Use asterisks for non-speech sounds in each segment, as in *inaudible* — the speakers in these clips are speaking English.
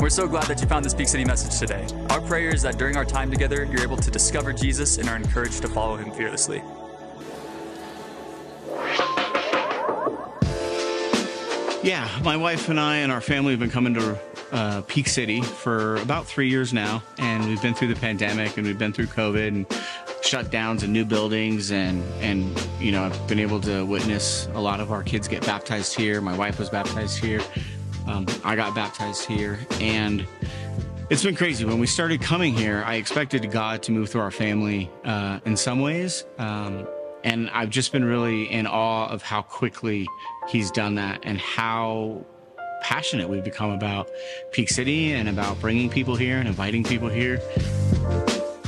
We're so glad that you found this Peak City message today. Our prayer is that during our time together, you're able to discover Jesus and are encouraged to follow him fearlessly. Yeah, my wife and I and our family have been coming to uh, Peak City for about three years now, and we've been through the pandemic and we've been through COVID and shutdowns and new buildings, and and you know I've been able to witness a lot of our kids get baptized here. My wife was baptized here. Um, I got baptized here, and it's been crazy. When we started coming here, I expected God to move through our family uh, in some ways. Um, and I've just been really in awe of how quickly he's done that and how passionate we've become about Peak City and about bringing people here and inviting people here.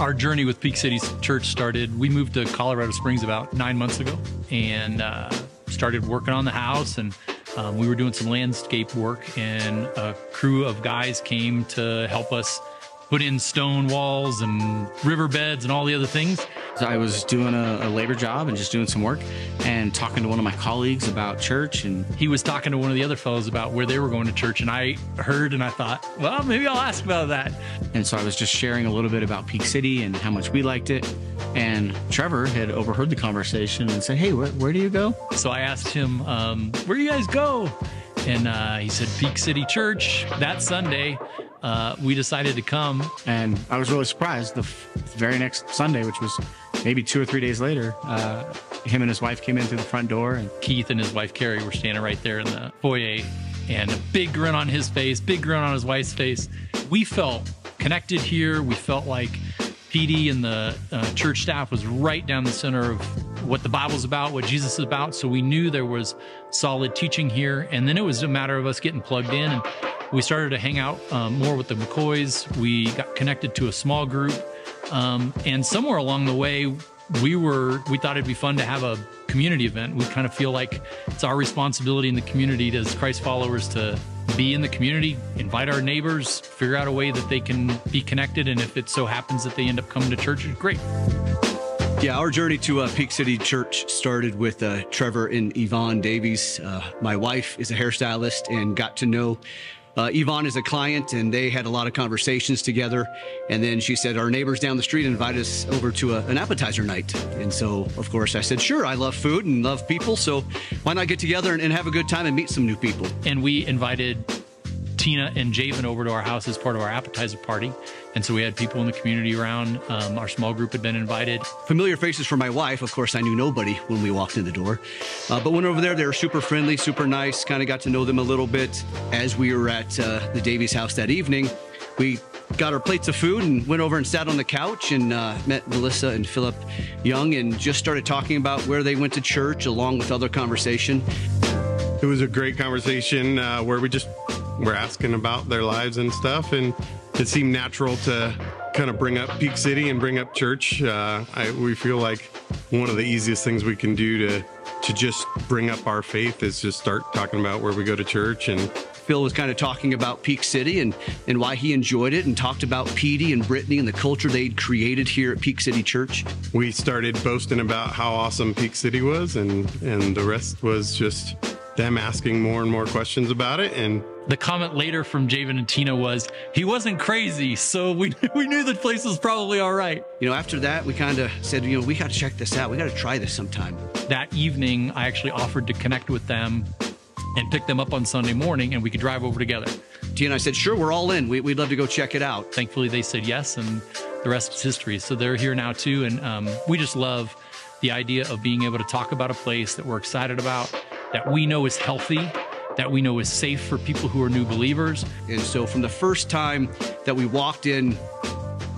Our journey with Peak City Church started, we moved to Colorado Springs about nine months ago and uh, started working on the house. And um, we were doing some landscape work, and a crew of guys came to help us put in stone walls and riverbeds and all the other things. I was doing a, a, labor job and just doing some work and talking to one of my colleagues about church. And he was talking to one of the other fellows about where they were going to church. And I heard and I thought, well, maybe I'll ask about that. And so I was just sharing a little bit about Peak City and how much we liked it. And Trevor had overheard the conversation and said, hey, where, where do you go? So I asked him, um, where do you guys go? And uh, he said, Peak City Church that Sunday uh, we decided to come. And I was really surprised. The f- very next Sunday, which was maybe two or three days later, uh, him and his wife came in through the front door. And Keith and his wife Carrie were standing right there in the foyer, and a big grin on his face, big grin on his wife's face. We felt connected here. We felt like Petey and the uh, church staff was right down the center of what the Bible's about, what Jesus is about. So we knew there was solid teaching here. And then it was a matter of us getting plugged in. And we started to hang out um, more with the McCoys. We got connected to a small group. Um, and somewhere along the way, we were we thought it'd be fun to have a community event. We kind of feel like it's our responsibility in the community as Christ followers to be in the community, invite our neighbors, figure out a way that they can be connected, and if it so happens that they end up coming to church, great. Yeah, our journey to uh, Peak City Church started with uh, Trevor and Yvonne Davies. Uh, my wife is a hairstylist and got to know uh, Yvonne is a client, and they had a lot of conversations together. And then she said, Our neighbors down the street invited us over to a, an appetizer night. And so, of course, I said, Sure, I love food and love people. So why not get together and, and have a good time and meet some new people? And we invited Tina and Javen over to our house as part of our appetizer party. And so we had people in the community around. Um, our small group had been invited. Familiar faces for my wife. Of course, I knew nobody when we walked in the door. Uh, but went over there. They were super friendly, super nice. Kind of got to know them a little bit as we were at uh, the Davies house that evening. We got our plates of food and went over and sat on the couch and uh, met Melissa and Philip Young and just started talking about where they went to church along with other conversation. It was a great conversation uh, where we just were asking about their lives and stuff, and it seemed natural to kind of bring up Peak City and bring up church. Uh, I, we feel like one of the easiest things we can do to to just bring up our faith is just start talking about where we go to church and Phil was kind of talking about Peak City and, and why he enjoyed it and talked about Petey and Brittany and the culture they'd created here at Peak City Church. We started boasting about how awesome Peak City was and, and the rest was just them asking more and more questions about it. And the comment later from Javen and Tina was, he wasn't crazy, so we, *laughs* we knew the place was probably all right. You know, after that, we kind of said, you know, we got to check this out. We got to try this sometime. That evening, I actually offered to connect with them and pick them up on Sunday morning, and we could drive over together. Tina and I said, sure, we're all in. We, would love to go check it out. Thankfully, they said yes, and the rest is history. So they're here now, too, and um, we just love the idea of being able to talk about a place that we're excited about that we know is healthy, that we know is safe for people who are new believers. And so from the first time that we walked in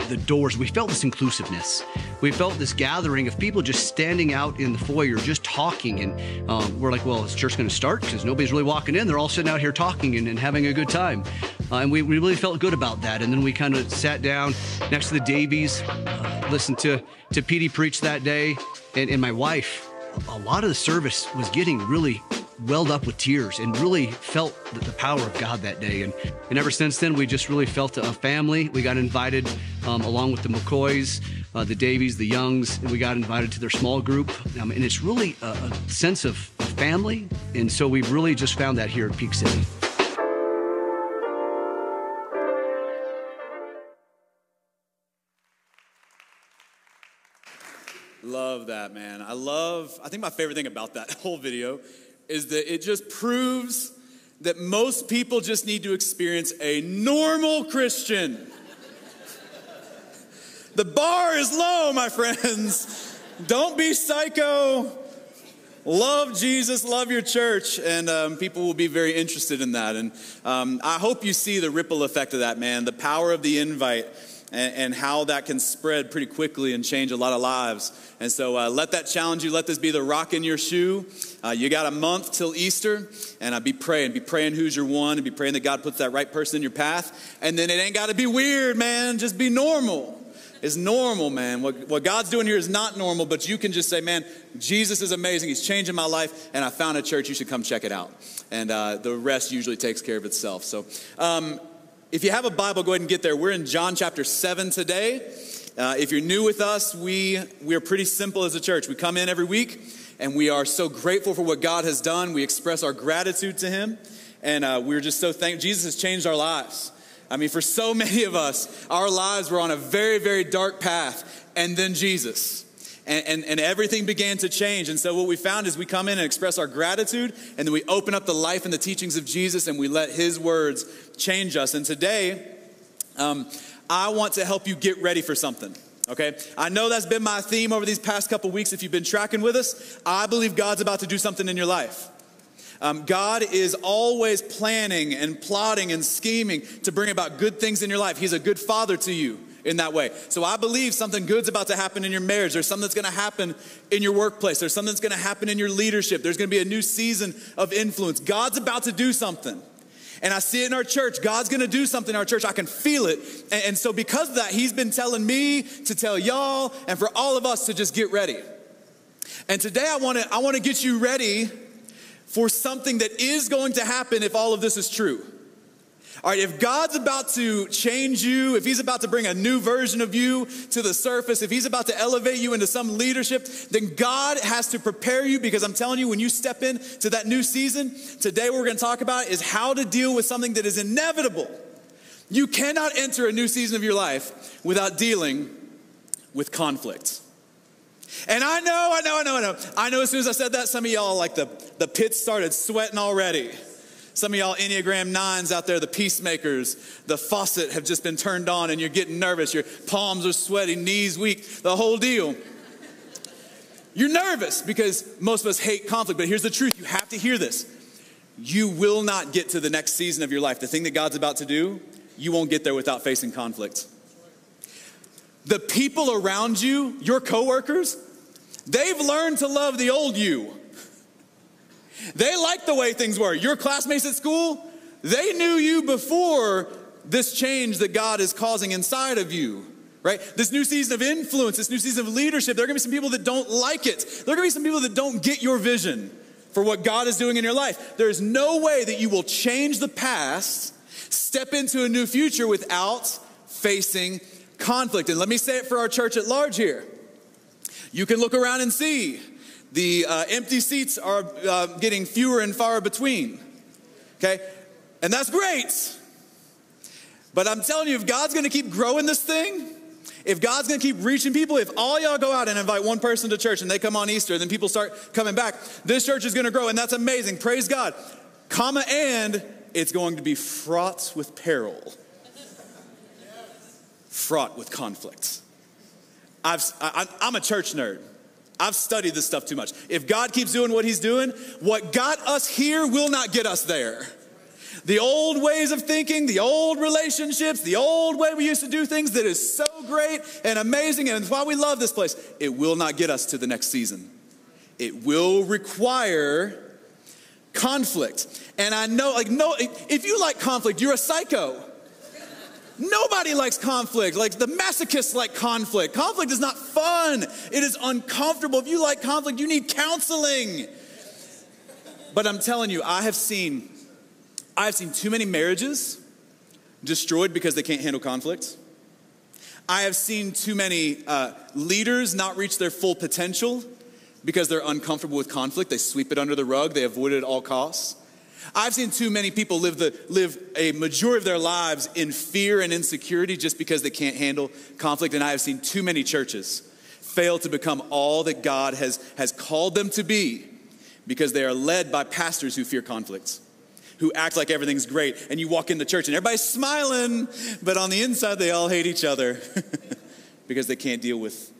the doors, we felt this inclusiveness. We felt this gathering of people just standing out in the foyer, just talking. And um, we're like, well, is church going to start? Because nobody's really walking in. They're all sitting out here talking and, and having a good time. Uh, and we, we, really felt good about that. And then we kind of sat down next to the Davies, uh, listened to, to Petey preach that day. And, and my wife, a lot of the service was getting really welled up with tears and really felt the power of God that day. And, and ever since then, we just really felt a family. We got invited um, along with the McCoys, uh, the Davies, the Youngs, and we got invited to their small group. Um, and it's really a, a sense of family. And so we've really just found that here at Peak City. Love that, man. I love, I think my favorite thing about that *laughs* whole video is that it just proves that most people just need to experience a normal Christian. the bar is low, my friends. Don't be psycho. Love Jesus, love your church, and um, people will be very interested in that. And um, I hope you see the ripple effect of that, man. The power of the invite and, and, how that can spread pretty quickly and change a lot of lives. And so uh, let that challenge you. Let this be the rock in your shoe. Uh, you got a month till Easter, and uh, be praying. Be praying who's your one, and be praying that God puts that right person in your path. And then it ain't got to be weird, man. Just be normal. It's normal, man. What, what God's doing here is not normal, but you can just say, man, Jesus is amazing. He's changing my life, and I found a church. You should come check it out. And uh, the rest usually takes care of itself. So, um, if you have a Bible, go ahead and get there. We're in John chapter 7 today. Uh, if you're new with us, we, we are pretty simple as a church. We come in every week and we are so grateful for what God has done. We express our gratitude to Him and uh, we're just so thankful. Jesus has changed our lives. I mean, for so *laughs* many of us, our lives were on a very, very dark path and then Jesus. And, and, and, everything began to change. And so, what we found is we come in and express our gratitude, and then we open up the life and the teachings of Jesus, and we let His words change us. And today, um, I want to help you get ready for something. Okay? I know that's been my theme over these past couple weeks. If you've been tracking with us, I believe God's about to do something in your life. Um, God is always planning and plotting and scheming to bring about good things in your life. He's a good father to you in that way. So I believe something good's about to happen in your marriage. There's something that's going to happen in your workplace. There's something that's going to happen in your leadership. There's going to be a new season of influence. God's about to do something. And I see it in our church. God's to do something in our church. I can feel it. And, and so because of that, he's been telling me to tell y'all and for all of us to just get ready. And today I want to I want to get you ready for something that is going to happen if all of this is true. All right, if God's about to change you, if He's about to bring a new version of you to the surface, if He's about to elevate you into some leadership, then God has to prepare you because I'm telling you, when you step into that new season, today what we're going to talk about is how to deal with something that is inevitable. You cannot enter a new season of your life without dealing with conflict. And I know, I know, I know, I know. I know as soon as I said that, some of y'all, like the, the pits started sweating already. Some of y'all Enneagram nines out there, the peacemakers, the faucet have just been turned on and you're getting nervous. Your palms are sweaty, knees weak, the whole deal. You're nervous because most of us hate conflict, but here's the truth you have to hear this. You will not get to the next season of your life. The thing that God's about to do, you won't get there without facing conflict. The people around you, your coworkers, they've learned to love the old you. They like the way things were. Your classmates at school, they knew you before this change that God is causing inside of you, right? This new season of influence, this new season of leadership, there are gonna be some people that don't like it. There are gonna be some people that don't get your vision for what God is doing in your life. There is no way that you will change the past, step into a new future without facing conflict. And let me say it for our church at large here. You can look around and see the uh, empty seats are uh, getting fewer and far between. Okay? And that's great. But I'm telling you, if God's gonna keep growing this thing, if God's gonna keep reaching people, if all y'all go out and invite one person to church and they come on Easter, then people start coming back, this church is gonna grow, and that's amazing. Praise God. Comma, and it's going to be fraught with peril, fraught with conflict. I've, I, I'm a church nerd. I've studied this stuff too much. If God keeps doing what He's doing, what got us here will not get us there. The old ways of thinking, the old relationships, the old way we used to do things that is so great and amazing, and it's why we love this place, it will not get us to the next season. It will require conflict. And I know, like, no, if you like conflict, you're a psycho. Nobody likes conflict. Like the masochists like conflict. Conflict is not fun, it is uncomfortable. If you like conflict, you need counseling. But I'm telling you, I have seen I've seen too many marriages destroyed because they can't handle conflict. I have seen too many uh, leaders not reach their full potential because they're uncomfortable with conflict. They sweep it under the rug, they avoid it at all costs. I've seen too many people live, the, live a majority of their lives in fear and insecurity just because they can't handle conflict. And I have seen too many churches fail to become all that God has, has called them to be because they are led by pastors who fear conflicts, who act like everything's great. And you walk into church and everybody's smiling, but on the inside they all hate each other *laughs* because they can't deal with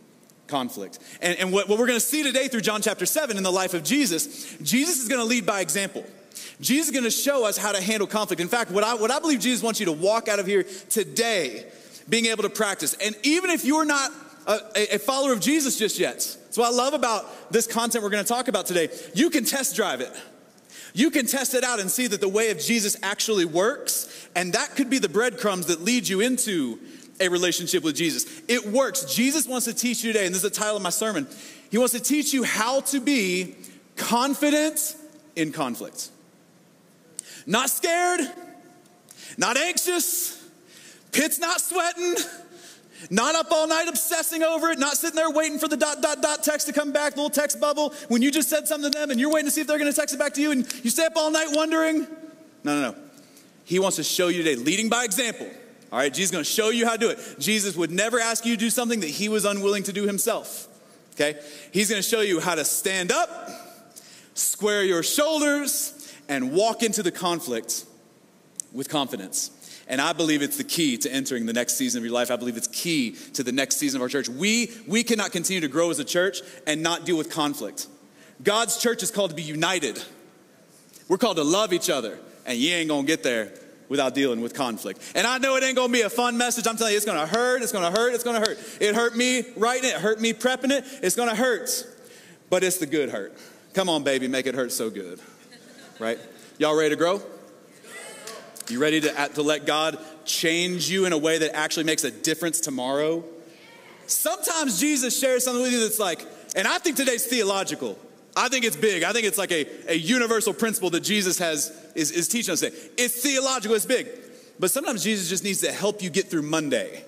conflict. And, and what, what we're going to see today through John chapter 7 in the life of Jesus, Jesus is going to lead by example. Jesus is going to show us how to handle conflict. In fact, what I, what I believe Jesus wants you to walk out of here today being able to practice. And even if you're not a, a follower of Jesus just yet, that's what I love about this content we're going to talk about today. You can test drive it. You can test it out and see that the way of Jesus actually works. And that could be the breadcrumbs that lead you into a relationship with Jesus. It works. Jesus wants to teach you today, and this is the title of my sermon. He wants to teach you how to be confident in conflict. Not scared, not anxious, pits not sweating, not up all night obsessing over it, not sitting there waiting for the dot, dot, dot text to come back, little text bubble when you just said something to them and you're waiting to see if they're gonna text it back to you and you stay up all night wondering. No, no, no. He wants to show you today, leading by example. All right, Jesus is gonna show you how to do it. Jesus would never ask you to do something that he was unwilling to do himself. Okay? He's gonna show you how to stand up, square your shoulders, and walk into the conflict with confidence. And I believe it's the key to entering the next season of your life. I believe it's key to the next season of our church. We, we cannot continue to grow as a church and not deal with conflict. God's church is called to be united. We're called to love each other, and you ain't gonna get there without dealing with conflict. And I know it ain't gonna be a fun message. I'm telling you, it's gonna hurt, it's gonna hurt, it's gonna hurt. It hurt me writing it, it hurt me prepping it. It's gonna hurt, but it's the good hurt. Come on, baby, make it hurt so good right? Y'all ready to grow? You ready to, to let God change you in a way that actually makes a difference tomorrow? Sometimes Jesus shares something with you that's like, and I think today's theological. I think it's big. I think it's like a, a universal principle that Jesus has is, is teaching us today. It's theological, it's big. But sometimes Jesus just needs to help you get through Monday.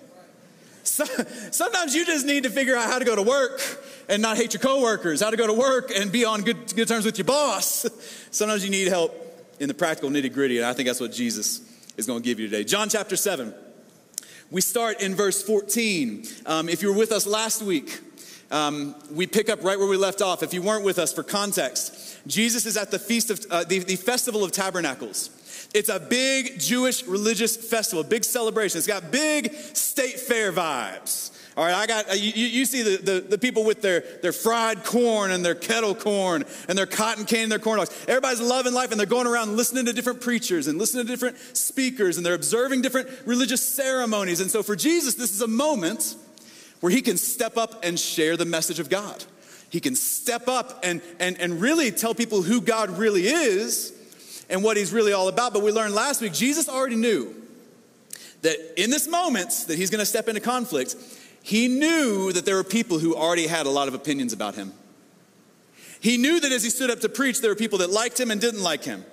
So, sometimes you just need to figure out how to go to work and not hate your coworkers, how to go to work and be on good, good terms with your boss. *laughs* Sometimes you need help in the practical nitty gritty, and I think that's what Jesus is going to give you today. John chapter 7. We start in verse 14. Um, if you were with us last week, um, we pick up right where we left off. If you weren't with us, for context, Jesus is at the feast of uh, the, the Festival of Tabernacles. It's a big Jewish religious festival, big celebration. It's got big state fair vibes. All right, I got, uh, you, you see the, the, the, people with their, their fried corn and their kettle corn and their cotton candy and their corn dogs. Everybody's loving life and they're going around listening to different preachers and listening to different speakers and they're observing different religious ceremonies. And so for Jesus, this is a moment where he can step up and share the message of God. He can step up and, and, and really tell people who God really is and what he's really all about. But we learned last week, Jesus already knew that in this moment that he's going to step into conflict, he knew that there were people who already had a lot of opinions about him. He knew that as he stood up to preach, there were people that liked him and didn't like him.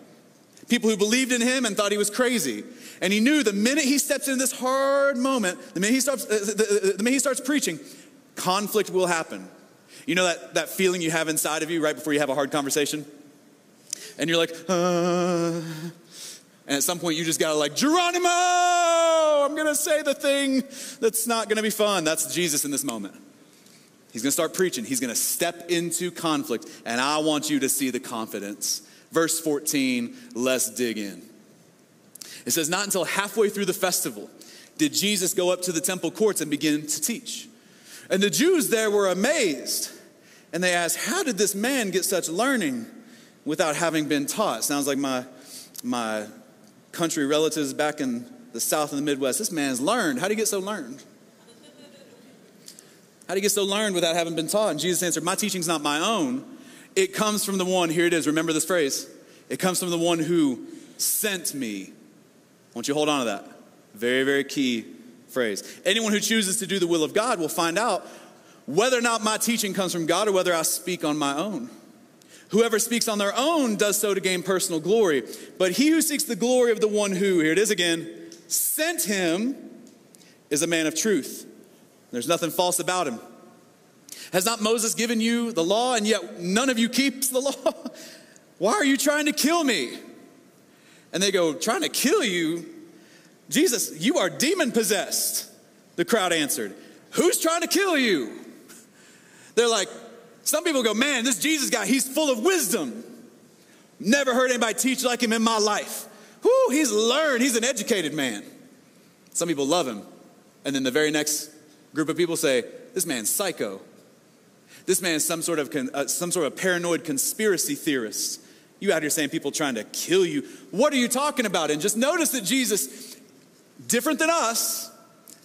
People who believed in him and thought he was crazy. And he knew the minute he steps into this hard moment, the minute he starts, uh, the, the minute he starts preaching, conflict will happen. You know that, that feeling you have inside of you right before you have a hard conversation? And you're like, uh, and at some point you just gotta like, Geronimo, I'm gonna say the thing that's not gonna be fun. That's Jesus in this moment. He's gonna start preaching, he's gonna step into conflict, and I want you to see the confidence. Verse 14, let's dig in. It says, Not until halfway through the festival did Jesus go up to the temple courts and begin to teach. And the Jews there were amazed, and they asked, How did this man get such learning? Without having been taught. Sounds like my, my country relatives back in the South and the Midwest. This man's learned. How do you get so learned? How do you get so learned without having been taught? And Jesus answered, My teaching's not my own. It comes from the one, here it is, remember this phrase. It comes from the one who sent me. I want you hold on to that. Very, very key phrase. Anyone who chooses to do the will of God will find out whether or not my teaching comes from God or whether I speak on my own. Whoever speaks on their own does so to gain personal glory. But he who seeks the glory of the one who, here it is again, sent him is a man of truth. There's nothing false about him. Has not Moses given you the law, and yet none of you keeps the *laughs* law? Why are you trying to kill me? And they go, Trying to kill you? Jesus, you are demon possessed. The crowd answered, Who's trying to kill you? They're like, some people go, man, this Jesus guy, he's full of wisdom. Never heard anybody teach like him in my life. Whoo, he's learned, he's an educated man. Some people love him. And then the very next group of people say, this man's psycho. This man's some sort of, uh, some sort of paranoid conspiracy theorist. You out here saying people trying to kill you. What are you talking about? And just notice that Jesus, different than us,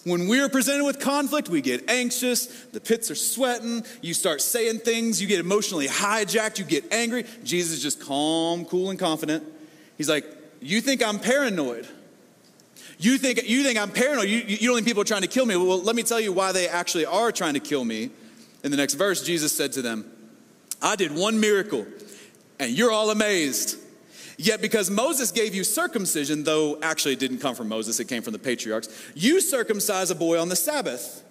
when we're presented with conflict, we get anxious, the pits are sweating, you start saying things, you get emotionally hijacked, you get angry. Jesus is just calm, cool, and confident. He's like, You think I'm paranoid? You think, you think I'm paranoid? You, you don't think people are trying to kill me? Well, let me tell you why they actually are trying to kill me. In the next verse, Jesus said to them, I did one miracle, and you're all amazed. Yet, because Moses gave you circumcision, though actually it didn't come from Moses, it came from the patriarchs, you circumcise a boy on the Sabbath.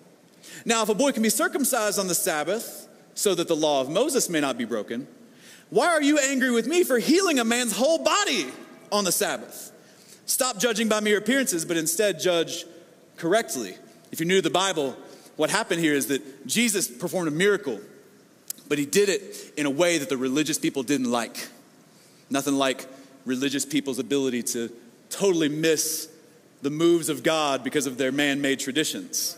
Now, if a boy can be circumcised on the Sabbath so that the law of Moses may not be broken, why are you angry with me for healing a man's whole body on the Sabbath? Stop judging by mere appearances, but instead judge correctly. If you're new to the Bible, what happened here is that Jesus performed a miracle, but he did it in a way that the religious people didn't like. Nothing like religious people's ability to totally miss the moves of God because of their man made traditions,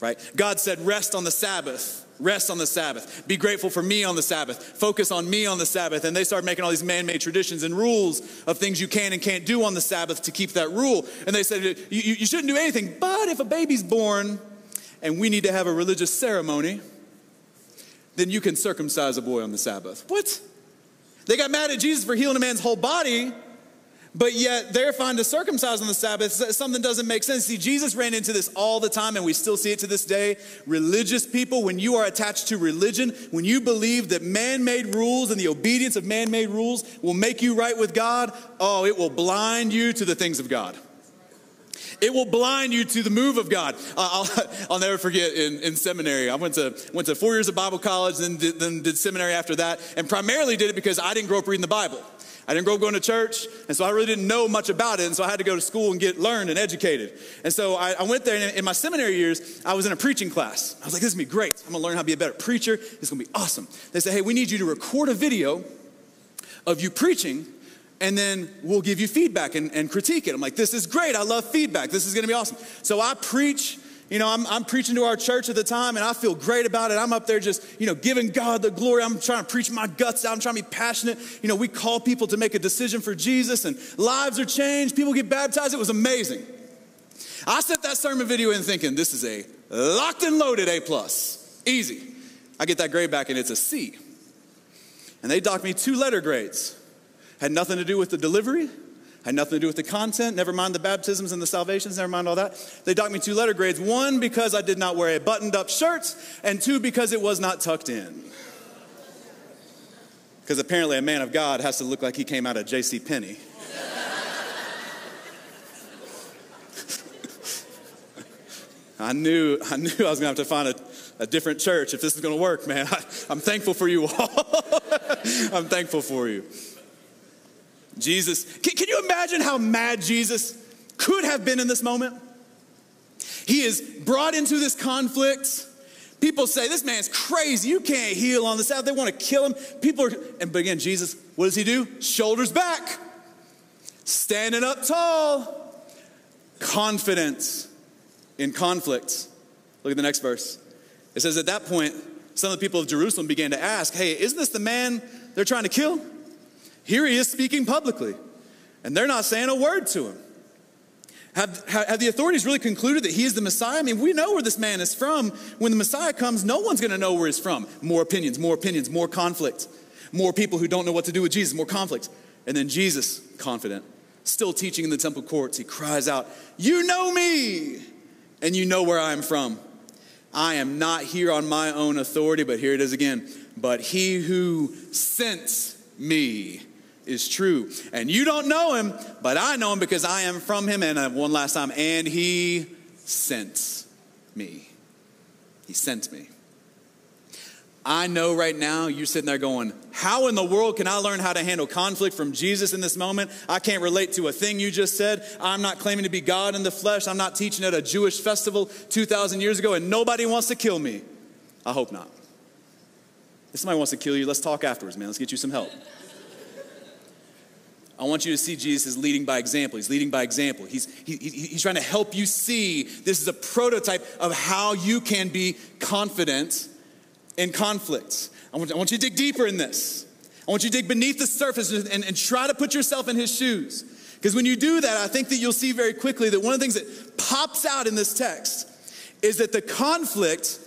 right? God said, rest on the Sabbath. Rest on the Sabbath. Be grateful for me on the Sabbath. Focus on me on the Sabbath. And they start making all these man made traditions and rules of things you can and can't do on the Sabbath to keep that rule. And they said, you, you shouldn't do anything, but if a baby's born and we need to have a religious ceremony, then you can circumcise a boy on the Sabbath. What? They got mad at Jesus for healing a man's whole body, but yet they're fine to circumcise on the Sabbath. Something doesn't make sense. See, Jesus ran into this all the time, and we still see it to this day. Religious people, when you are attached to religion, when you believe that man made rules and the obedience of man made rules will make you right with God, oh, it will blind you to the things of God. It will blind you to the move of God. Uh, I'll, *laughs* I'll never forget in, in seminary, I went to, went to four years of Bible college, then did, then did seminary after that, and primarily did it because I didn't grow up reading the Bible. I didn't grow up going to church, and so I really didn't know much about it, and so I had to go to school and get learned and educated. And so I, I went there, and in my seminary years, I was in a preaching class. I was like, this is gonna be great. I'm gonna learn how to be a better preacher. This is gonna be awesome. They said, hey, we need you to record a video of you preaching and then we'll give you feedback and, and critique it. I'm like, this is great. I love feedback. This is going to be awesome. So I preach. You know, I'm, I'm preaching to our church at the time and I feel great about it. I'm up there just, you know, giving God the glory. I'm trying to preach my guts out. I'm trying to be passionate. You know, we call people to make a decision for Jesus and lives are changed. People get baptized. It was amazing. I sent that sermon video in thinking this is a locked and loaded A plus. Easy. I get that grade back and it's a C. And they docked me two letter grades. Had nothing to do with the delivery, had nothing to do with the content, never mind the baptisms and the salvations, never mind all that. They docked me two letter grades one, because I did not wear a buttoned up shirt, and two, because it was not tucked in. Because apparently a man of God has to look like he came out of J.C. Penney. *laughs* I knew, I knew I was gonna have to find a, a different church if this is gonna work, man. I, *laughs* I'm thankful for you all. *laughs* I'm thankful for you. Jesus, can, can you imagine how mad Jesus could have been in this moment? He is brought into this conflict. People say, This man's crazy. You can't heal on the Sabbath. They want to kill him. People are, and but again, Jesus, what does he do? Shoulders back, standing up tall, confidence in conflict. Look at the next verse. It says, At that point, some of the people of Jerusalem began to ask, Hey, isn't this the man they're trying to kill? Here he is speaking publicly, and they're not saying a word to him. Have, have the authorities really concluded that he is the Messiah? I mean, we know where this man is from. When the Messiah comes, no one's going to know where he's from. More opinions, more opinions, more conflict, more people who don't know what to do with Jesus, more conflict. And then Jesus, confident, still teaching in the temple courts, he cries out, You know me, and you know where I am from. I am not here on my own authority, but here it is again. But he who sent me is true. And you don't know him, but I know him because I am from him. And uh, one last time, and he sent me. He sent me. I know right now you're sitting there going, How in the world can I learn how to handle conflict from Jesus in this moment? I can't relate to a thing you just said. I'm not claiming to be God in the flesh. I'm not teaching at a Jewish festival 2,000 years ago, and nobody wants to kill me. I hope not. If somebody wants to kill you, let's talk afterwards, man. Let's get you some help. I want you to see Jesus is leading by example. He's leading by example. He's, he, he's trying to help you see this is a prototype of how you can be confident in conflicts. I want, I want you to dig deeper in this. I want you to dig beneath the surface and, and try to put yourself in his shoes. Because when you do that, I think that you'll see very quickly that one of the things that pops out in this text is that the conflict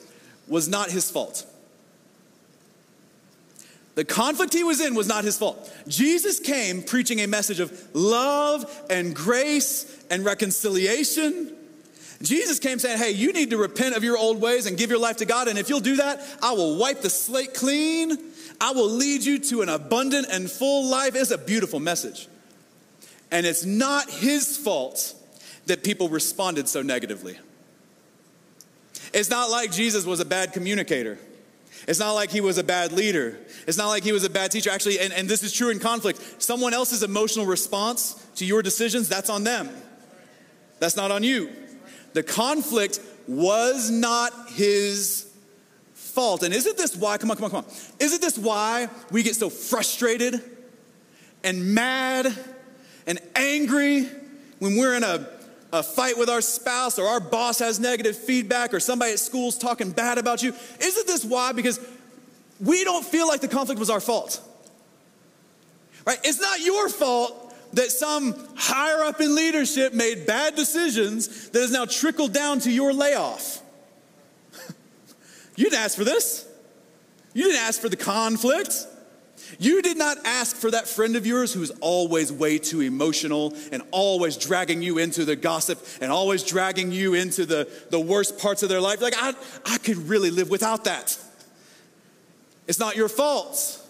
was not his fault. The conflict he was in was not his fault. Jesus came preaching a message of love and grace and reconciliation. Jesus came saying, Hey, you need to repent of your old ways and give your life to God. And if you'll do that, I will wipe the slate clean. I will lead you to an abundant and full life. It's a beautiful message. And it's not his fault that people responded so negatively. It's not like Jesus was a bad communicator. It's not like he was a bad leader. It's not like he was a bad teacher. Actually, and, and this is true in conflict, someone else's emotional response to your decisions, that's on them. That's not on you. The conflict was not his fault. And isn't this why, come on, come on, come on. Isn't this why we get so frustrated and mad and angry when we're in a a fight with our spouse or our boss has negative feedback or somebody at school's talking bad about you. Isn't this why? Because we don't feel like the conflict was our fault. Right? It's not your fault that some higher up in leadership made bad decisions that has now trickled down to your layoff. *laughs* you didn't ask for this. You didn't ask for the conflict. You did not ask for that friend of yours who's always way too emotional and always dragging you into the gossip and always dragging you into the, the worst parts of their life. Like, I, I could really live without that. It's not your fault.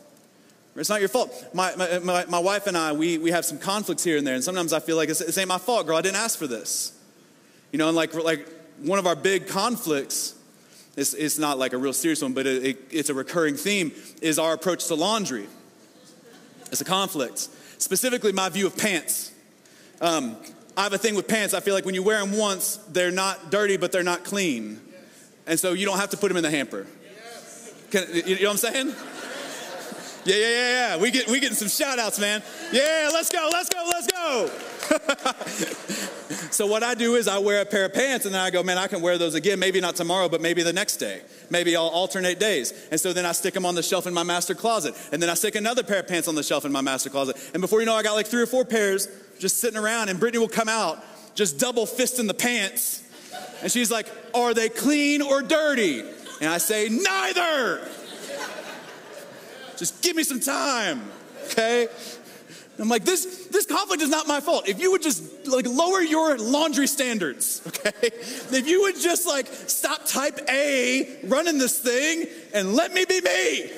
It's not your fault. My, my, my, my, wife and I, we, we have some conflicts here and there, and sometimes I feel like it's, it ain't my fault, girl. I didn't ask for this. You know, and like, like one of our big conflicts it's, it's not like a real serious one, but it, it, it's a recurring theme, is our approach to laundry. It's a conflict. Specifically, my view of pants. Um, I have a thing with pants. I feel like when you wear them once, they're not dirty, but they're not clean. And so you don't have to put them in the hamper. Can, you know what I'm saying? Yeah, yeah, yeah, yeah. We get we getting some shout outs, man. Yeah, let's go, let's go, let's go. *laughs* so what I do is I wear a pair of pants and then I go, man, I can wear those again. Maybe not tomorrow, but maybe the next day. Maybe I'll alternate days. And so then I stick them on the shelf in my master closet. And then I stick another pair of pants on the shelf in my master closet. And before you know, I got like three or four pairs just sitting around. And Brittany will come out, just double fisting the pants. And she's like, are they clean or dirty? And I say, neither. Just give me some time, okay? I'm like, this, this conflict is not my fault. If you would just like lower your laundry standards, *laughs* okay? If you would just like stop type A running this thing and let me be me.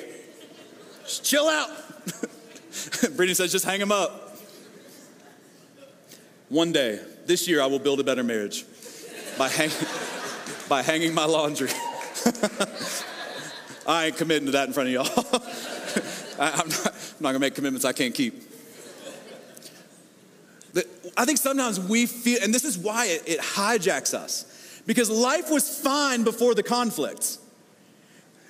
Just chill out. *laughs* Brittany says, just hang him up. One day, this year, I will build a better marriage by, hang- *laughs* by hanging my laundry. I ain't committing to that in front of y'all. I, am not, not going to make commitments I can't keep. I think sometimes we feel, and this is why it, it hijacks us, because life was fine before the conflict.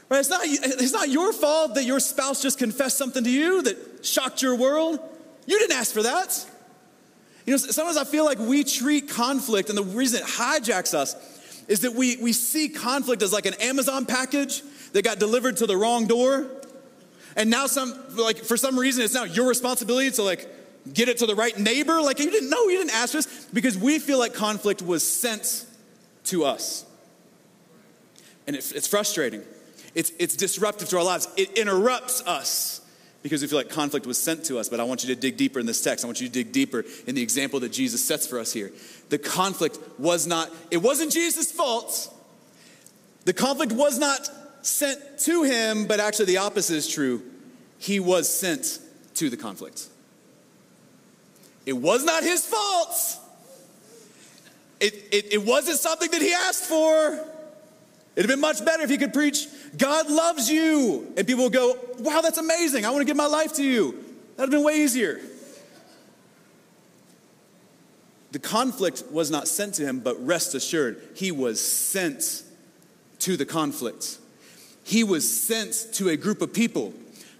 Right? It's not, it's not your fault that your spouse just confessed something to you that shocked your world. You didn't ask for that. You know, sometimes I feel like we treat conflict, and the reason it hijacks us is that we, we see conflict as like an Amazon package that got delivered to the wrong door. And now some, like for some reason, it's now your responsibility to like get it to the right neighbor? Like, you didn't know, you didn't ask this because we feel like conflict was sent to us. And it, it's frustrating. It's, it's disruptive to our lives. It interrupts us because we feel like conflict was sent to us. But I want you to dig deeper in this text. I want you to dig deeper in the example that Jesus sets for us here. The conflict was not, it wasn't Jesus' fault. The conflict was not sent to him, but actually the opposite is true. He was sent to the conflict. It was not his fault. It, it, it wasn't something that he asked for. It'd have been much better if he could preach, God loves you. And people would go, wow, that's amazing. I want to give my life to you. That'd have been way easier. The conflict was not sent to him, but rest assured, he was sent to the conflict. he was sent to a group of people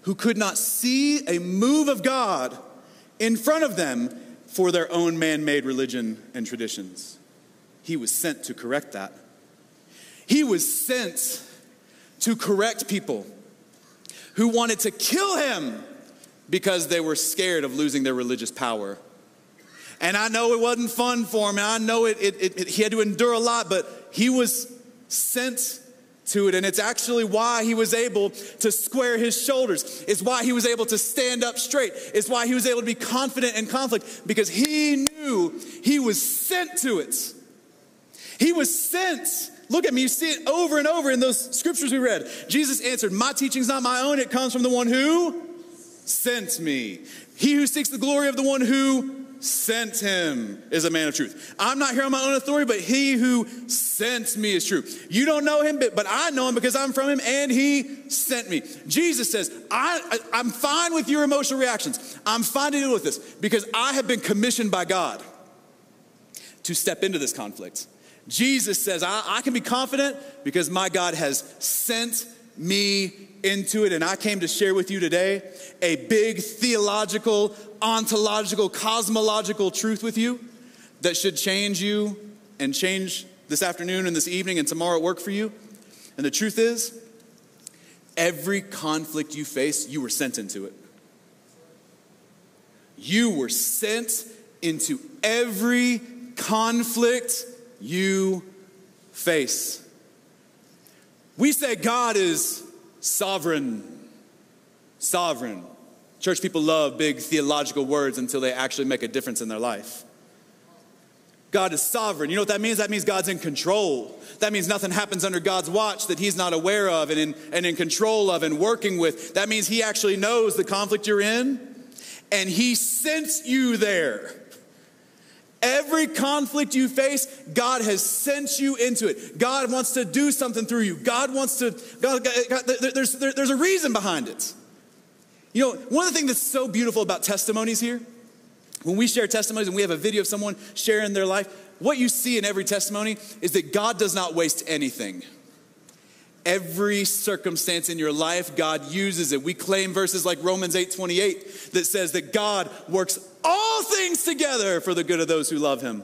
who could not see a move of God in front of them for their own man made religion and traditions. He was sent to correct that. He was sent to correct people who wanted to kill him because they were scared of losing their religious power. And I know it wasn't fun for him, and I know it, it, it, it, he had to endure a lot, but he was sent to it. And it's actually why he was able to square his shoulders. It's why he was able to stand up straight. It's why he was able to be confident in conflict because he knew he was sent to it. He was sent. Look at me, you see it over and over in those scriptures we read. Jesus answered, My teaching's not my own, it comes from the one who sent me. He who seeks the glory of the one who sent him is a man of truth. I'm not here on my own authority, but he who sent me is true. You don't know him, but, I know him because I'm from him and he sent me. Jesus says, I, I, am fine with your emotional reactions. I'm fine to deal with this because I have been commissioned by God to step into this conflict. Jesus says, I, I can be confident because my God has sent me into it. And I came to share with you today a big theological, ontological, cosmological truth with you that should change you and change this afternoon and this evening and tomorrow at work for you. And the truth is, every conflict you face, you were sent into it. You were sent into every conflict you face. We say God is sovereign. Sovereign. Church people love big theological words until they actually make a difference in their life. God is sovereign. You know what that means? That means God's in control. That means nothing happens under God's watch that He's not aware of and in, and in control of and working with. That means He actually knows the conflict you're in and He sent you there. Every conflict you face, God has sent you into it. God wants to do something through you. God wants to, God, God, there's, there, there's a reason behind it. You know, one of the things that's so beautiful about testimonies here, when we share testimonies and we have a video of someone sharing their life, what you see in every testimony is that God does not waste anything. Every circumstance in your life, God uses it. We claim verses like Romans 8 28 that says that God works all things together for the good of those who love Him.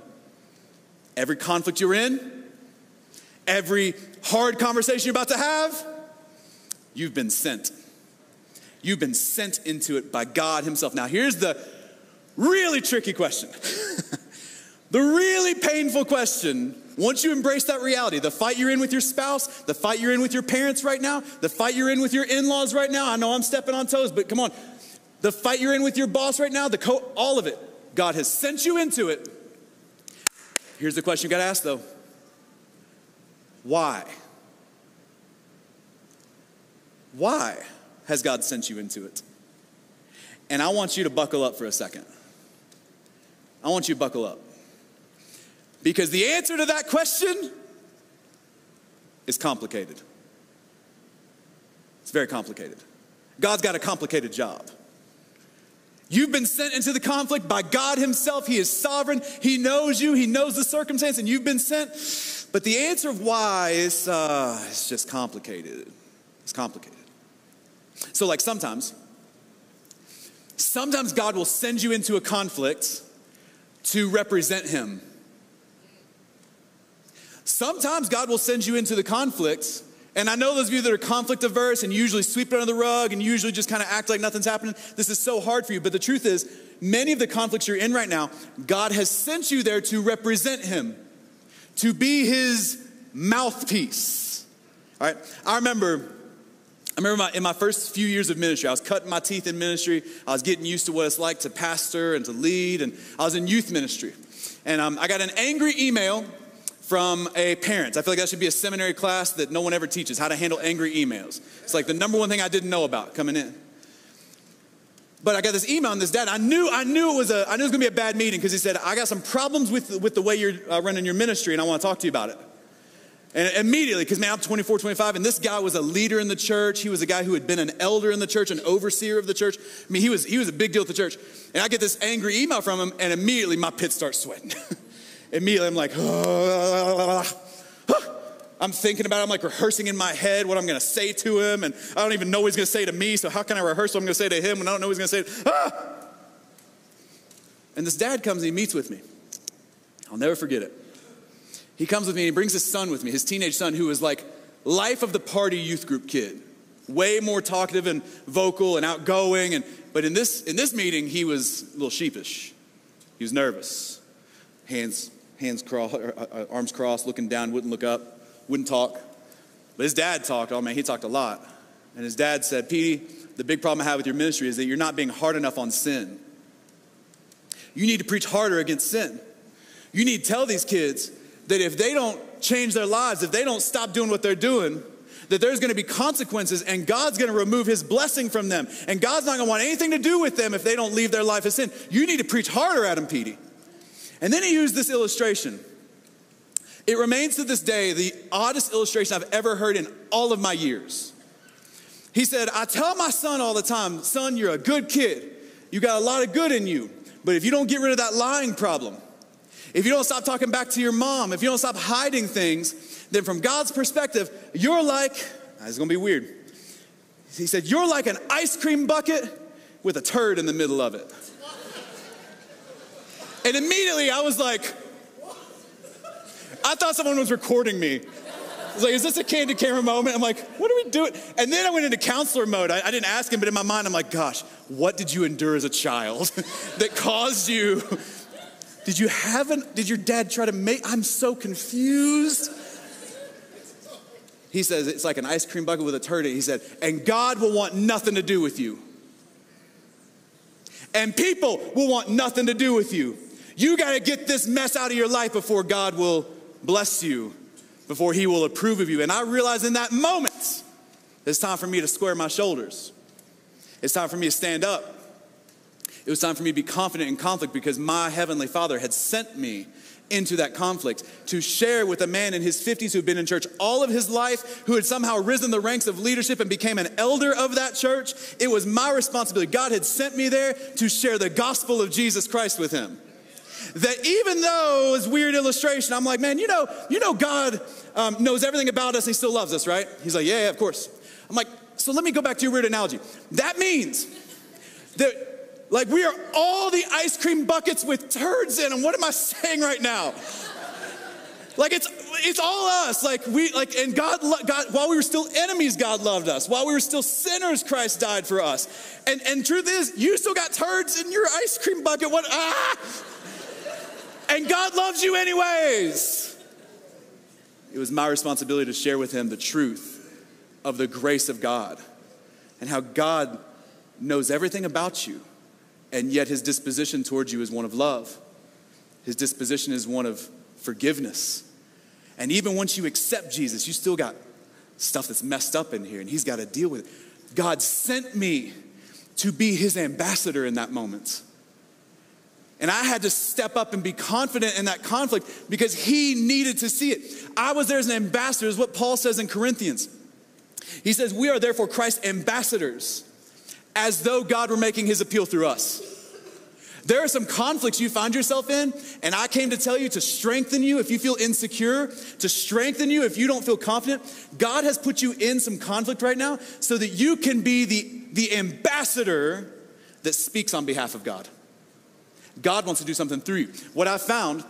Every conflict you're in, every hard conversation you're about to have, you've been sent. You've been sent into it by God Himself. Now, here's the really tricky question *laughs* the really painful question once you embrace that reality, the fight you're in with your spouse, the fight you're in with your parents right now, the fight you're in with your in laws right now, I know I'm stepping on toes, but come on. The fight you're in with your boss right now, the co- all of it. God has sent you into it. Here's the question you got to ask though Why? Why has God sent you into it? And I want you to buckle up for a second. I want you to buckle up. Because the answer to that question is complicated. It's very complicated. God's got a complicated job. You've been sent into the conflict by God Himself. He is sovereign. He knows you. He knows the circumstance, and you've been sent. But the answer of why is uh, it's just complicated. It's complicated. So, like sometimes, sometimes God will send you into a conflict to represent Him. Sometimes God will send you into the conflict. And I know those of you that are conflict averse and usually sweep it under the rug and usually just kind of act like nothing's happening, this is so hard for you. But the truth is, many of the conflicts you're in right now, God has sent you there to represent Him, to be His mouthpiece. All right? I remember. I remember my, in my first few years of ministry, I was cutting my teeth in ministry. I was getting used to what it's like to pastor and to lead, and I was in youth ministry. And um, I got an angry email from a parent. I feel like that should be a seminary class that no one ever teaches how to handle angry emails. It's like the number one thing I didn't know about coming in. But I got this email on this dad. I knew I knew it was a I knew it was gonna be a bad meeting because he said I got some problems with with the way you're uh, running your ministry and I want to talk to you about it. And immediately, because man, I'm 24, 25, and this guy was a leader in the church. He was a guy who had been an elder in the church, an overseer of the church. I mean, he was he was a big deal at the church. And I get this angry email from him, and immediately my pit starts sweating. *laughs* immediately I'm like, I'm thinking about it. I'm like rehearsing in my head what I'm going to say to him. And I don't even know what he's going to say to me. So how can I rehearse what I'm going to say to him when I don't know what he's going to say? Ah! And this dad comes and he meets with me. I'll never forget it. He comes with me and he brings his son with me, his teenage son, who is like life of the party youth group kid. Way more talkative and vocal and outgoing. And, but in this, in this meeting, he was a little sheepish. He was nervous. Hands, hands crossed, uh, uh, arms crossed, looking down, wouldn't look up wouldn't talk. But his dad talked. Oh man, he talked a lot. And his dad said, Petey, the big problem I have with your ministry is that you're not being hard enough on sin. You need to preach harder against sin. You need to tell these kids that if they don't change their lives, if they don't stop doing what they're doing, that there's to be consequences and God's to remove his blessing from them. And God's not to want anything to do with them if they don't leave their life of sin. You need to preach harder at them, Petey. And then he used this illustration. It remains to this day the oddest illustration I've ever heard in all of my years. He said, I tell my son all the time, son, you're a good kid. You got a lot of good in you. But if you don't get rid of that lying problem, if you don't stop talking back to your mom, if you don't stop hiding things, then from God's perspective, you're like, ah, this is gonna be weird. He said, You're like an ice cream bucket with a turd in the middle of it. And immediately I was like, I thought someone was recording me. I was like, is this a candid camera moment? I'm like, what are we doing? And then I went into counselor mode. I, I didn't ask him, but in my mind, I'm like, gosh, what did you endure as a child *laughs* that caused you? Did you have an, did your dad try to make, I'm so confused. He says, it's like an ice cream bucket with a turd. He said, and God will want nothing to do with you. And people will want nothing to do with you. You got to get this mess out of your life before God will bless you, before He will approve of you. And I realized in that moment, it's time for me to square my shoulders. It's time for me to stand up. It was time for me to be confident in conflict because my Heavenly Father had sent me into that conflict to share with a man in his 50s who had been in church all of his life, who had somehow risen the ranks of leadership and became an elder of that church. It was my responsibility. God had sent me there to share the gospel of Jesus Christ with him that even though it's weird illustration, I'm like, man, you know, you know, God um, knows everything about us and He still loves us, right? He's like, yeah, yeah, of course. I'm like, so let me go back to your weird analogy. That means that, like, we are all the ice cream buckets with turds in them. What am I *laughs* saying right now? Like it's it's all us. Like we like and God God while we were still enemies, God loved us. While we were still sinners, Christ died for us. And and truth is, you still got turds in your ice cream bucket. What ah and God loves you anyways. It was my responsibility to share with him the truth of the grace of God and how God knows everything about you, and yet his disposition towards you is one of love. His disposition is one of forgiveness. And even once you accept Jesus, you still got stuff that's messed up in here, and he's got to deal with it. God sent me to be his ambassador in that moment. And I had to step up and be confident in that conflict because he needed to see it. I was there as an ambassador, is what Paul says in Corinthians. He says, We are therefore Christ's ambassadors, as though God were making his appeal through us. There are some conflicts you find yourself in, and I came to tell you to strengthen you if you feel insecure, to strengthen you if you don't feel confident. God has put you in some conflict right now so that you can be the, the ambassador that speaks on behalf of God. God wants to do something through you. What I've found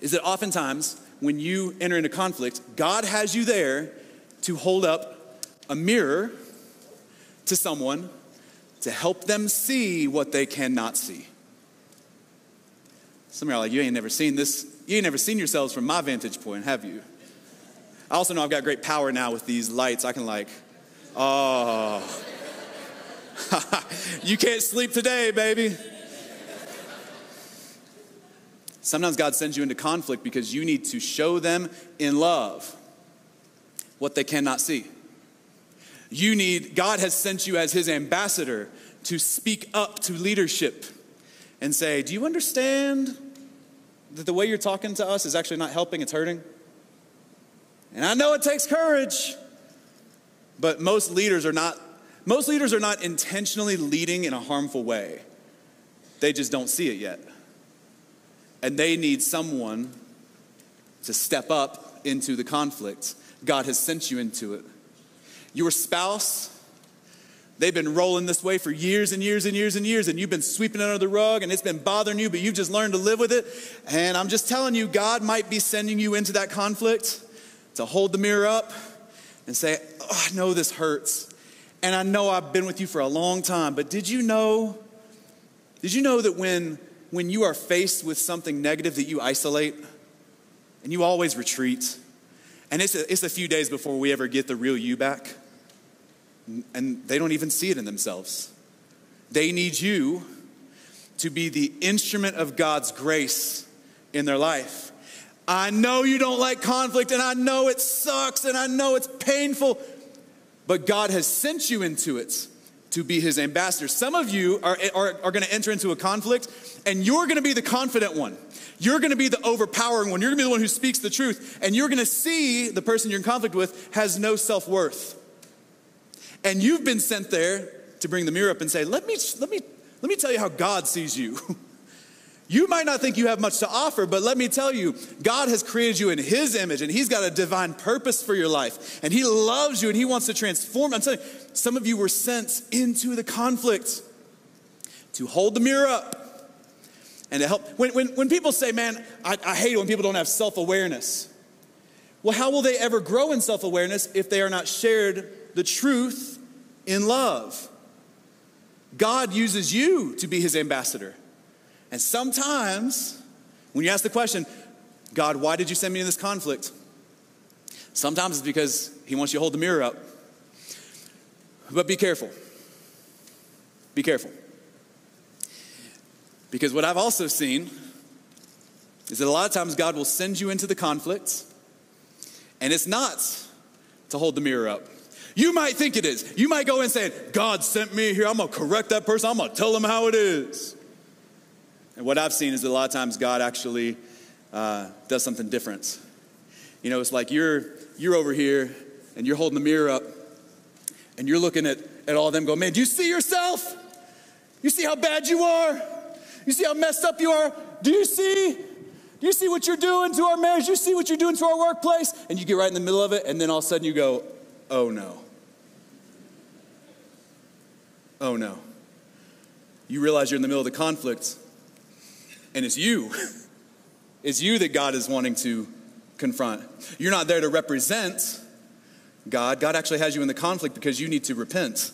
is that oftentimes when you enter into conflict, God has you there to hold up a mirror to someone to help them see what they cannot see. Some of are like, you ain't never seen this, you ain't never seen yourselves from my vantage point, have you? I also know I've got great power now with these lights. I can like, oh, *laughs* you can't sleep today, baby. Sometimes God sends you into conflict because you need to show them in love what they cannot see. You need, God has sent you as his ambassador to speak up to leadership and say, Do you understand that the way you're talking to us is actually not helping, it's hurting? And I know it takes courage, but most leaders are not most leaders are not intentionally leading in a harmful way. They just don't see it yet and they need someone to step up into the conflict. God has sent you into it. Your spouse, they've been rolling this way for years and years and years and years, and you've been sweeping under the rug, and it's been bothering you, but you've just learned to live with it. And I'm just telling you, God might be sending you into that conflict to hold the mirror up and say, oh, I know this hurts. And I know I've been with you for a long time, but did you know? Did you know that when, when you are faced with something negative that you isolate and you always retreat? And it's a, it's a few days before we ever get the real you back. And they don't even see it in themselves. They need you to be the instrument of God's grace in their life. I know you don't like conflict, and I know it sucks, and I know it's painful, but God has sent you into it to be his ambassador. Some of you are, are, are going to enter into a conflict, and you're going to be the confident one. You're going to be the overpowering one. You're going to be the one who speaks the truth, and you're going to see the person you're in conflict with has no self worth. And you've been sent there to bring the mirror up and say, let me, let me, let me tell you how God sees you. *laughs* You might not think you have much to offer, but let me tell you, God has created you in His image and He's got a divine purpose for your life. And He loves you and He wants to transform. I'm telling you, some of you were sent into the conflict to hold the mirror up and to help. When, when, when people say, man, I, I hate it when people don't have self awareness. Well, how will they ever grow in self awareness if they are not shared the truth in love? God uses you to be His ambassador. And sometimes, when you ask the question, God, why did you send me in this conflict? Sometimes it's because He wants you to hold the mirror up. But be careful. Be careful. Because what I've also seen is that a lot of times God will send you into the conflict, and it's not to hold the mirror up. You might think it is. You might go in saying, God sent me here. I'm going to correct that person. I'm going to tell them how it is. And what I've seen is that a lot of times God actually uh, does something different. You know, it's like you're, you're over here and you're holding the mirror up and you're looking at, at all of them going, man, do you see yourself? You see how bad you are? You see how messed up you are? Do you see? Do you see what you're doing to our marriage? Do you see what you're doing to our workplace? And you get right in the middle of it, and then all of a sudden you go, oh no. Oh no. You realize you're in the middle of the conflict, and it's you. *laughs* It's you that God is wanting to confront. You're not there to represent God. God actually has you in the conflict because you need to repent.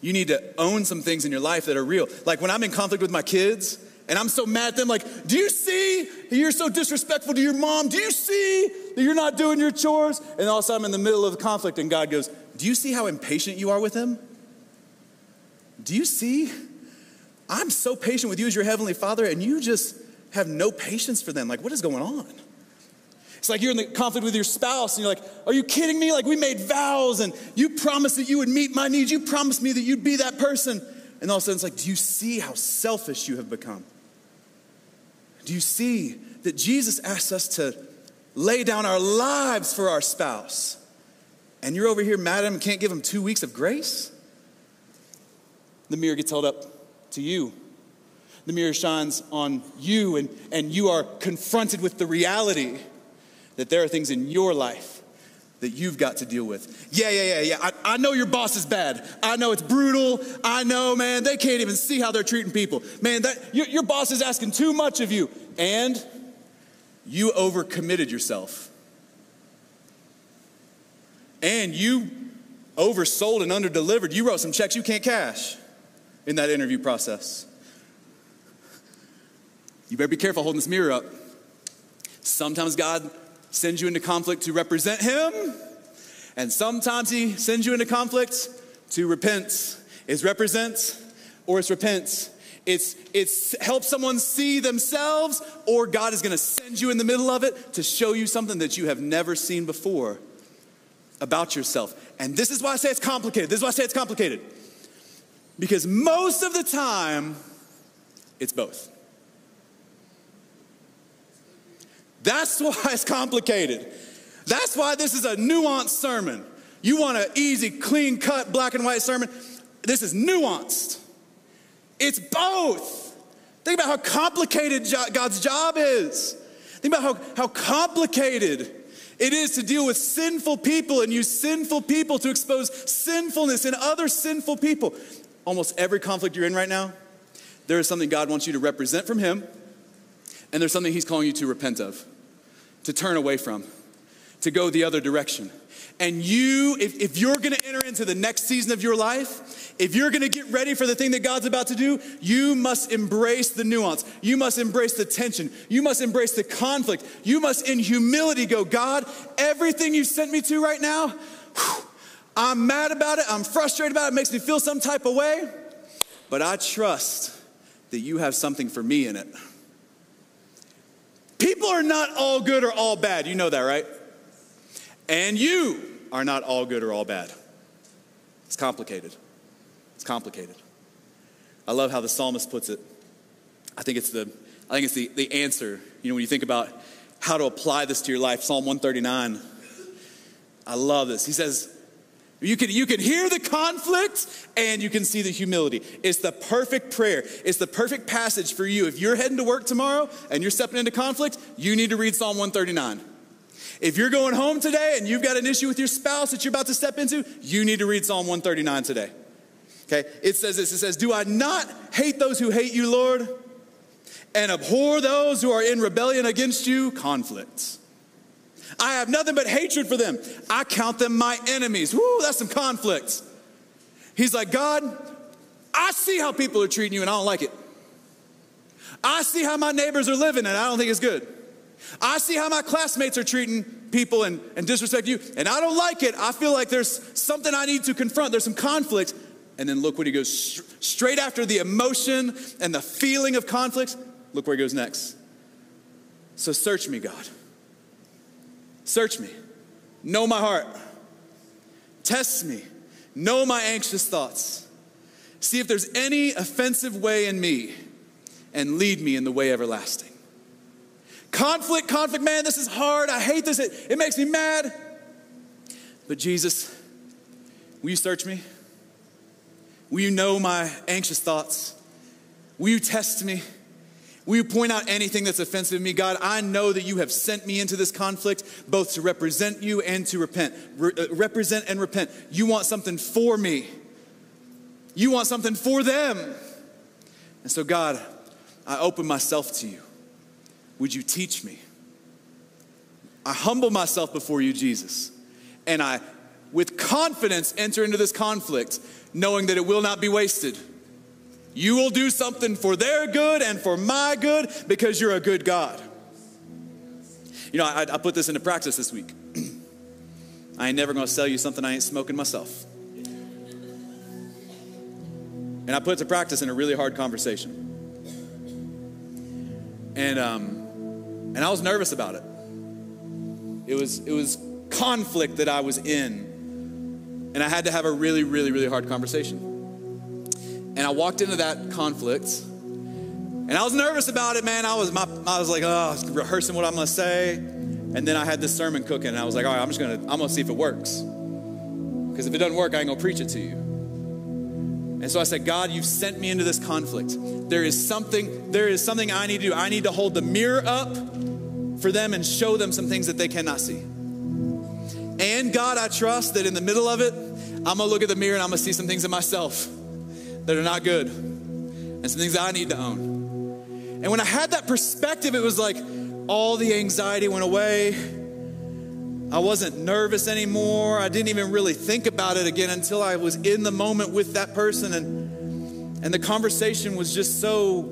You need to own some things in your life that are real. Like when I'm in conflict with my kids and I'm so mad at them, like, do you see that you're so disrespectful to your mom? Do you see that you're not doing your chores? And all of a sudden I'm in the middle of the conflict and God goes, Do you see how impatient you are with him? Do you see I'm so patient with you as your heavenly father, and you just have no patience for them. Like, what is going on? It's like you're in the conflict with your spouse, and you're like, Are you kidding me? Like, we made vows, and you promised that you would meet my needs. You promised me that you'd be that person. And all of a sudden, it's like, Do you see how selfish you have become? Do you see that Jesus asks us to lay down our lives for our spouse? And you're over here mad at him and can't give him two weeks of grace? The mirror gets held up to you. The mirror shines on you, and, and you are confronted with the reality that there are things in your life that you've got to deal with. Yeah, yeah, yeah, yeah. I, I know your boss is bad. I know it's brutal. I know, man, they can't even see how they're treating people. Man, that your, your boss is asking too much of you. And you overcommitted yourself. And you oversold and underdelivered. You wrote some checks you can't cash in that interview process. You better be careful holding this mirror up. Sometimes God sends you into conflict to represent Him, and sometimes He sends you into conflict to repent. Is represent or it's repent. It's, it's help someone see themselves, or God is to send you in the middle of it to show you something that you have never seen before about yourself. And this is why I say it's complicated. This is why I say it's complicated. Because most of the time, it's both. That's *laughs* why it's complicated. That's why this is a nuanced sermon. You want an easy, clean cut, black and white sermon? This is nuanced. It's both. Think about how complicated God's job is. Think about how, how complicated it is to deal with sinful people and use sinful people to expose sinfulness in other sinful people. Almost every conflict you're in right now, there is something God wants you to represent from Him, and there's something He's calling you to repent of, to turn away from, to go the other direction. And you, if, if you're gonna enter into the next season of your life, if you're gonna get ready for the thing that God's about to do, you must embrace the nuance. You must embrace the tension. You must embrace the conflict. You must, in humility, go, God, everything you sent me to right now, whew, I'm mad about it. I'm frustrated about it. It makes me feel some type of way. But I trust that you have something for me in it. People are not all good or all bad. You know that, right? And you are not all good or all bad. It's complicated. It's complicated. I love how the psalmist puts it. I think it's the I think it's the, the answer. You know, when you think about how to apply this to your life, Psalm 139. I love this. He says, you can, you can hear the conflict and you can see the humility. It's the perfect prayer. It's the perfect passage for you. If you're heading to work tomorrow and you're stepping into conflict, you need to read Psalm 139. If you're going home today and you've got an issue with your spouse that you're about to step into, you need to read Psalm 139 today. Okay? It says this it says, Do I not hate those who hate you, Lord? And abhor those who are in rebellion against you? Conflicts. I have nothing but hatred for them. I count them my enemies. Woo, that's some conflicts. He's like, God, I see how people are treating you and I don't like it. I see how my neighbors are living and I don't think it's good. I see how my classmates are treating people and, and disrespect you, and I don't like it. I feel like there's something I need to confront. There's some conflict. And then look what he goes straight after the emotion and the feeling of conflict. Look where he goes next. So search me, God. Search me. Know my heart. Test me. Know my anxious thoughts. See if there's any offensive way in me and lead me in the way everlasting. Conflict, conflict, man, this is hard. I hate this. It, it makes me mad. But Jesus, will you search me? Will you know my anxious thoughts? Will you test me? Will you point out anything that's offensive to me? God, I know that you have sent me into this conflict both to represent you and to repent. Re- uh, represent and repent. You want something for me, you want something for them. And so, God, I open myself to you. Would you teach me? I humble myself before you, Jesus, and I, with confidence, enter into this conflict, knowing that it will not be wasted. You will do something for their good and for my good because you're a good God. You know, I, I put this into practice this week. *clears throat* I ain't never gonna sell you something I ain't smoking myself. And I put it to practice in a really hard conversation. And um, and I was nervous about it. It was, it was conflict that I was in. And I had to have a really, really, really hard conversation. And I walked into that conflict. And I was nervous about it, man. I was, my, I was like, oh, rehearsing what I'm to say. And then I had this sermon cooking, and I was like, all right, I'm just to, I'm to see if it works. Because if it doesn't work, I ain't to preach it to you. And so I said, God, you've sent me into this conflict. There is something, there is something I need to do. I need to hold the mirror up for them and show them some things that they cannot see. And God, I trust that in the middle of it, I'm gonna look at the mirror and I'm gonna see some things in myself that are not good and some things I need to own. And when I had that perspective, it was like all the anxiety went away. I wasn't nervous anymore. I didn't even really think about it again until I was in the moment with that person and and the conversation was just so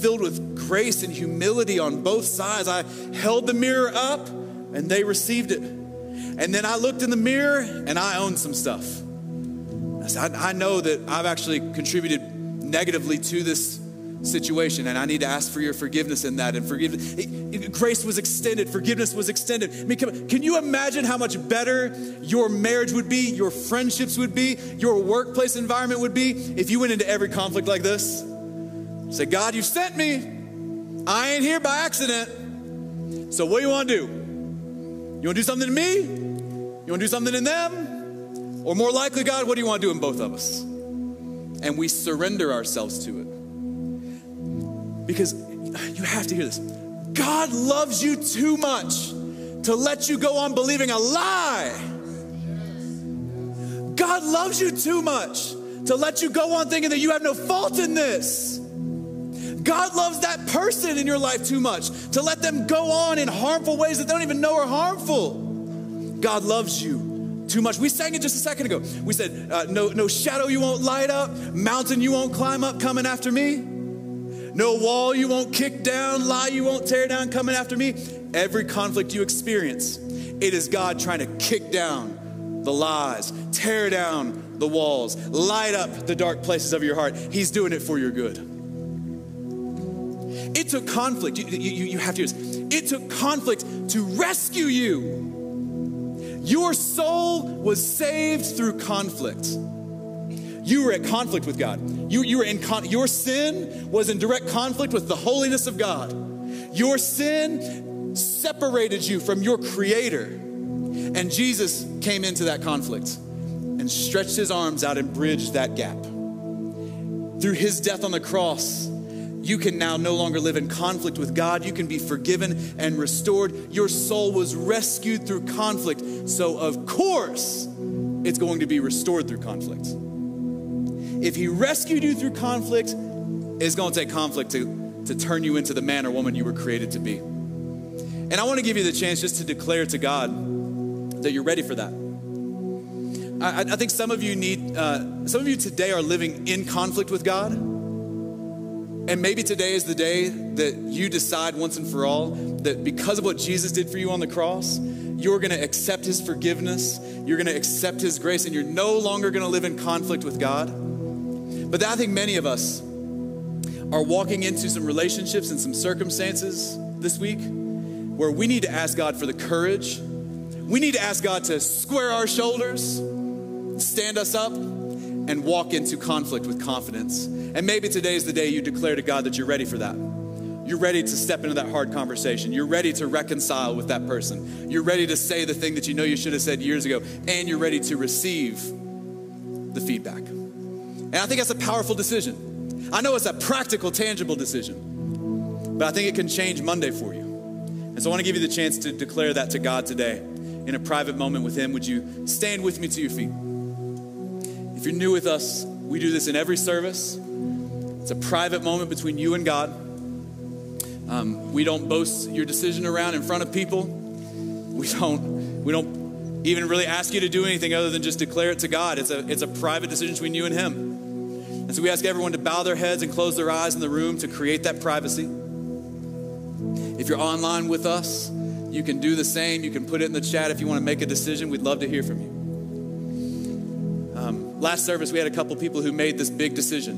filled with grace and humility on both sides. I held the mirror up and they received it. And then I looked in the mirror and I owned some stuff. I I, know that I've actually contributed negatively to this situation and I need to ask for your forgiveness in that and forgiveness. Grace was extended, forgiveness was extended. I mean, come, can you imagine how much better your marriage would be, your friendships would be, your workplace environment would be if you went into every conflict like this? Say, God, you sent me. I ain't here by accident. So what do you want to do? You want to do something to me? You want to do something in them? Or more likely, God, what do you want to do in both of us? And we surrender ourselves to it. Because you have to hear this. God loves you too much to let you go on believing a lie. God loves you too much to let you go on thinking that you have no fault in this. God loves that person in your life too much to let them go on in harmful ways that they don't even know are harmful. God loves you too much. We sang it just a second ago. We said, uh, no, no shadow you won't light up, mountain you won't climb up coming after me. No wall you won't kick down, lie you won't tear down coming after me. Every conflict you experience, it is God trying to kick down the lies, tear down the walls, light up the dark places of your heart. He's doing it for your good. It took conflict. You, you, you have to use. It took conflict to rescue you. Your soul was saved through conflict. You were at conflict with God. You, you were in con- your sin was in direct conflict with the holiness of God. Your sin separated you from your creator. And Jesus came into that conflict and stretched his arms out and bridged that gap. Through his death on the cross, you can now no longer live in conflict with God. You can be forgiven and restored. Your soul was rescued through conflict. So, of course, it's going to be restored through conflict. If He rescued you through conflict, it's going to take conflict to, to turn you into the man or woman you were created to be. And I want to give you the chance just to declare to God that you're ready for that. I, I think some of you need, uh, some of you today are living in conflict with God. And maybe today is the day that you decide once and for all that because of what Jesus did for you on the cross, you're going to accept his forgiveness, you're going to accept his grace, and you're no longer going to live in conflict with God. But I think many of us are walking into some relationships and some circumstances this week where we need to ask God for the courage. We need to ask God to square our shoulders, stand us up, and walk into conflict with confidence. And maybe today is the day you declare to God that you're ready for that. You're ready to step into that hard conversation. You're ready to reconcile with that person. You're ready to say the thing that you know you should have said years ago, and you're ready to receive the feedback. And I think that's a powerful decision. I know it's a practical, tangible decision, but I think it can change Monday for you. And so I want to give you the chance to declare that to God today in a private moment with Him. Would you stand with me to your feet? If you're new with us, we do this in every service. It's a private moment between you and God. Um, we don't boast your decision around in front of people. We don't. We don't even really ask you to do anything other than just declare it to God. It's a it's a private decision between you and Him. And so we ask everyone to bow their heads and close their eyes in the room to create that privacy. If you're online with us, you can do the same. You can put it in the chat if you want to make a decision. We'd love to hear from you. Last service, we had a couple people who made this big decision,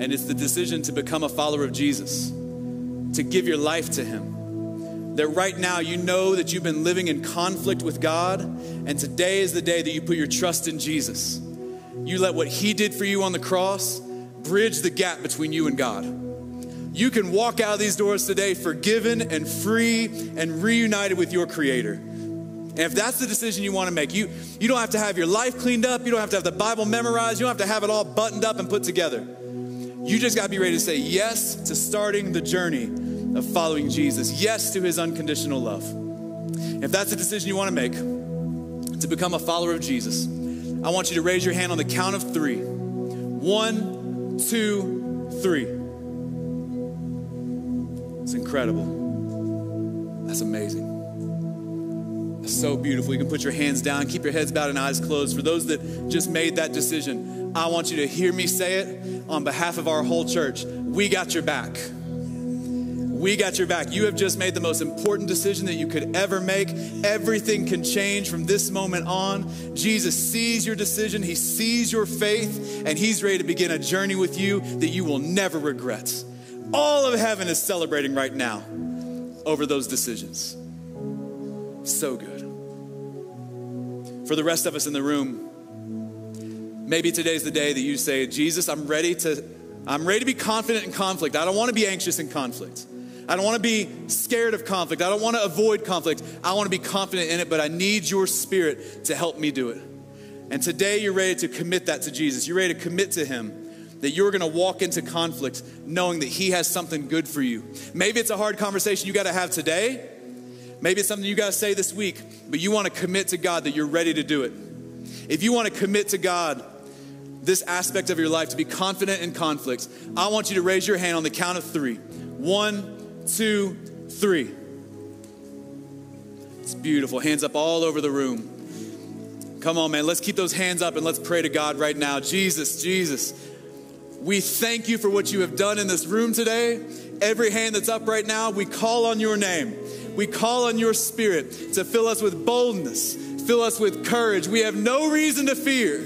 and it's the decision to become a follower of Jesus, to give your life to Him. That right now you know that you've been living in conflict with God, and today is the day that you put your trust in Jesus. You let what He did for you on the cross bridge the gap between you and God. You can walk out of these doors today forgiven and free and reunited with your Creator. And if that's the decision you want to make, you, you don't have to have your life cleaned up. You don't have to have the Bible memorized. You don't have to have it all buttoned up and put together. You just got to be ready to say yes to starting the journey of following Jesus, yes to his unconditional love. If that's the decision you want to make, to become a follower of Jesus, I want you to raise your hand on the count of three. One, two, three. It's incredible. That's amazing so beautiful. You can put your hands down, keep your heads bowed and eyes closed. For those that just made that decision, I want you to hear me say it on behalf of our whole church. We got your back. We got your back. You have just made the most important decision that you could ever make. Everything can change from this moment on. Jesus sees your decision, He sees your faith, and He's ready to begin a journey with you that you will never regret. All of heaven is celebrating right now over those decisions. So good. For the rest of us in the room, maybe today's the day that you say, Jesus, I'm ready to, I'm ready to be confident in conflict. I don't want to be anxious in conflict. I don't want to be scared of conflict. I don't want to avoid conflict. I want to be confident in it, but I need your spirit to help me do it. And today you're ready to commit that to Jesus. You're ready to commit to Him that you're going to walk into conflict knowing that He has something good for you. Maybe it's a hard conversation you got to have today. Maybe it's something you got to say this week, but you want to commit to God that you're ready to do it. If you want to commit to God this aspect of your life to be confident in conflicts, I want you to raise your hand on the count of three. One, two, three. It's beautiful. Hands up all over the room. Come on, man. Let's keep those hands up and let's pray to God right now. Jesus, Jesus, we thank you for what you have done in this room today. Every hand that's up right now, we call on your name. We call on your spirit to fill us with boldness, fill us with courage. We have no reason to fear.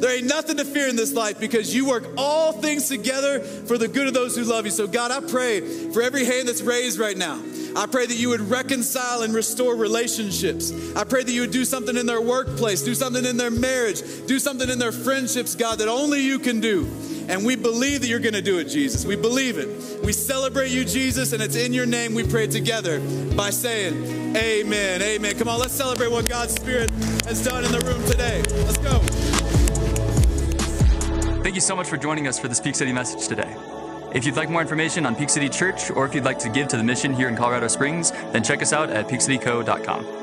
There ain't nothing to fear in this life because you work all things together for the good of those who love you. So, God, I pray for every hand that's raised right now. I pray that you would reconcile and restore relationships. I pray that you would do something in their workplace, do something in their marriage, do something in their friendships, God, that only you can do. And we believe that you're going to do it, Jesus. We believe it. We celebrate you, Jesus, and it's in your name we pray together by saying, Amen. Amen. Come on, let's celebrate what God's Spirit has done in the room today. Let's go. Thank you so much for joining us for this Peak City message today. If you'd like more information on Peak City Church or if you'd like to give to the mission here in Colorado Springs, then check us out at peakcityco.com.